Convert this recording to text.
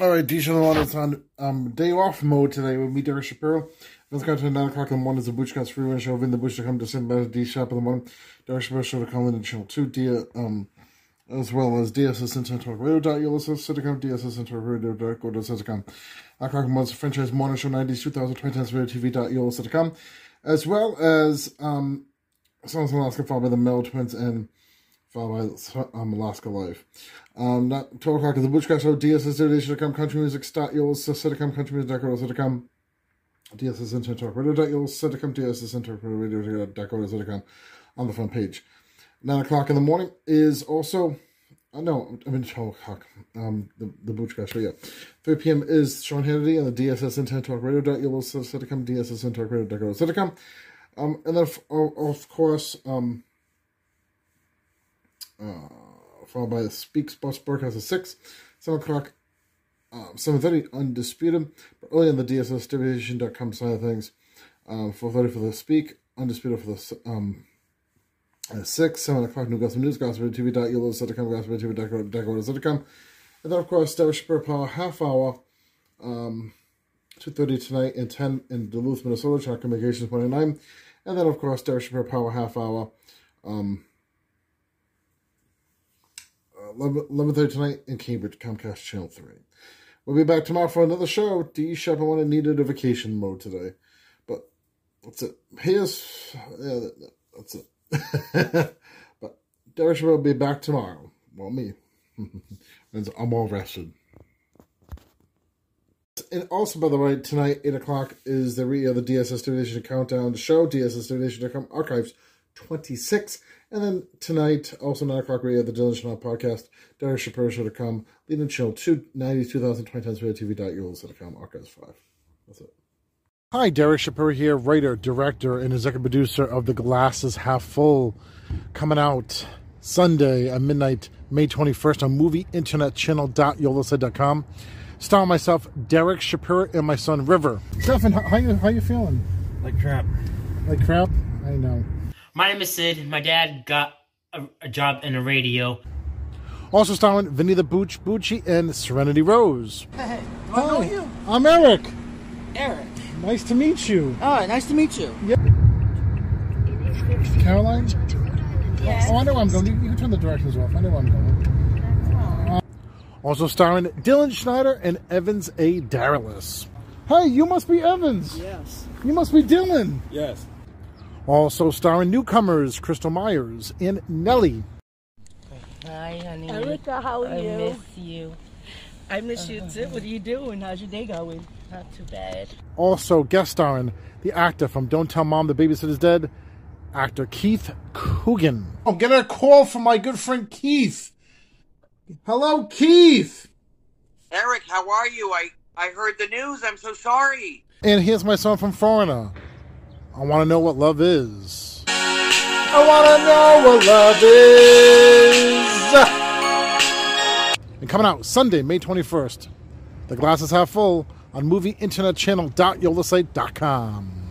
All right, Dijon on is on um, day off mode today with me, Derek Shapiro. Let's go to 9 o'clock in the morning is the Butchcast free run show. Vin the Butch to come to St. Bad D Shap in the morning. Derek Shapiro show to come in channel 2. Dia, um, as well as DSS Internet Talk Radio. You'll listen to Citicom, DSS Internet Radio. Dot, go to Citicom. O'clock in the franchise morning show 90s 2020 Radio TV. You'll listen to. As well as, um, Songs from Alaska followed by the Mel Twins and followed by um, Alaska Life. Um, not 12 o'clock is the Butchcast Show, DSS Dirty.com, Country Music, Start You'll Citicom, Country Music, Dakota Citicom, DSS Internet Talk Radio, you'll Citicom, DSS Internet Radio, Dakota Citicom on the front page. 9 o'clock in the morning is also, uh, no, I mean 12 o'clock, um, the, the Butchcast Show, yeah. 3 p.m. is Sean Hannity and the DSS Internet Talk Radio, you'll Citicom, DSS Internet Talk Radio, Dakota Citicom. Um, and then, of course, um, followed by the Speak Sports Broadcast at 6, 7 o'clock, um, 7.30, Undisputed, but early on the DSS Division.com side of things, um, 4.30 for the Speak, Undisputed for the, um, at 6, 7 o'clock, New Gospel News, Gospel TV, dot, Yellow, Citicom, Gospel TV, Dakota, Citicom, and then, of course, Derek Shapiro Power, half hour, um, 2.30 tonight, and 10 in Duluth, Minnesota, Channel Communications 29, and then, of course, Derek Shapiro Power, half hour, um, 11.30 tonight in Cambridge, Comcast Channel 3. We'll be back tomorrow for another show. D. Shepard wanted needed a vacation mode today. But that's it. Here's... Yeah, that's it. but Derek will be back tomorrow. Well, me. I'm all rested. And also, by the way, tonight, 8 o'clock, is the re of the DSS Donation Countdown show, DSS DSSDonation.com Archives 26. And then tonight, also 9 o'clock, we have the Dylan Chanel podcast, Derek Shapiro Show to come, leading show 290, 2020 times radio.tv.com, Archives 5. That's it. Hi, Derek Shapiro here, writer, director, and executive producer of The Glasses Half Full, coming out Sunday at midnight, May 21st on movie internet channel.yolasite.com. Starring myself, Derek Shapiro, and my son, River. Stefan, how, how, you, how you feeling? Like crap. Like crap? I know. My name is Sid. My dad got a, a job in the radio. Also starring Vinny the Booch Bucci and Serenity Rose. Hey, do I know Hi, you? I'm Eric. Eric. Nice to meet you. All right, nice to meet you. Caroline? Yes. Oh, I know where I'm going. You, you can turn the directions off. I know where I'm going. Uh, also starring Dylan Schneider and Evans A. Daralis. Hey, you must be Evans. Yes. You must be Dylan. Yes. Also starring newcomers Crystal Myers and Nellie. Hi, honey. Erica, how are I you? miss you. I miss you too. What are you doing? How's your day going? Not too bad. Also guest starring the actor from Don't Tell Mom the Babysitter's Dead, actor Keith Coogan. Oh, I'm getting a call from my good friend Keith. Hello, Keith. Eric, how are you? I, I heard the news. I'm so sorry. And here's my song from Foreigner. I want to know what love is. I want to know what love is. And coming out Sunday, May 21st. The glass is half full on movieinternetchannel.yolasite.com.